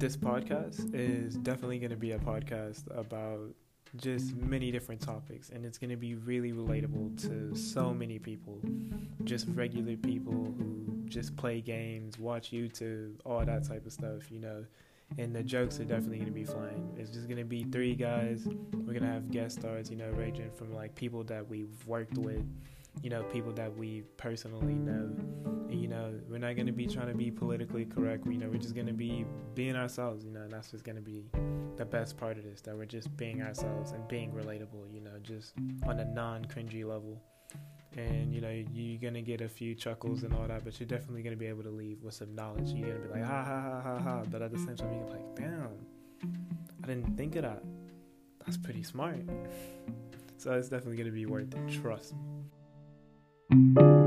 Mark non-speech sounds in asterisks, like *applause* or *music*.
this podcast is definitely going to be a podcast about just many different topics and it's going to be really relatable to so many people. Just regular people who just play games watch youtube all that type of stuff you know. And the jokes are definitely going to be flying. It's just going to be three guys. We're going to have guest stars you know ranging from like people that we've worked with you know people that we personally know know we're not going to be trying to be politically correct. You know we're just going to be being ourselves you know and that's just going to be the best part of this that we're just being ourselves and being relatable you know just on a non-cringy level. And you know you're gonna get a few chuckles and all that but you're definitely gonna be able to leave with some knowledge. You're gonna be like ha ha ha ha ha but at the same time you're like damn i didn't think of that. That's pretty smart. *laughs* So it's definitely gonna be worth it trust me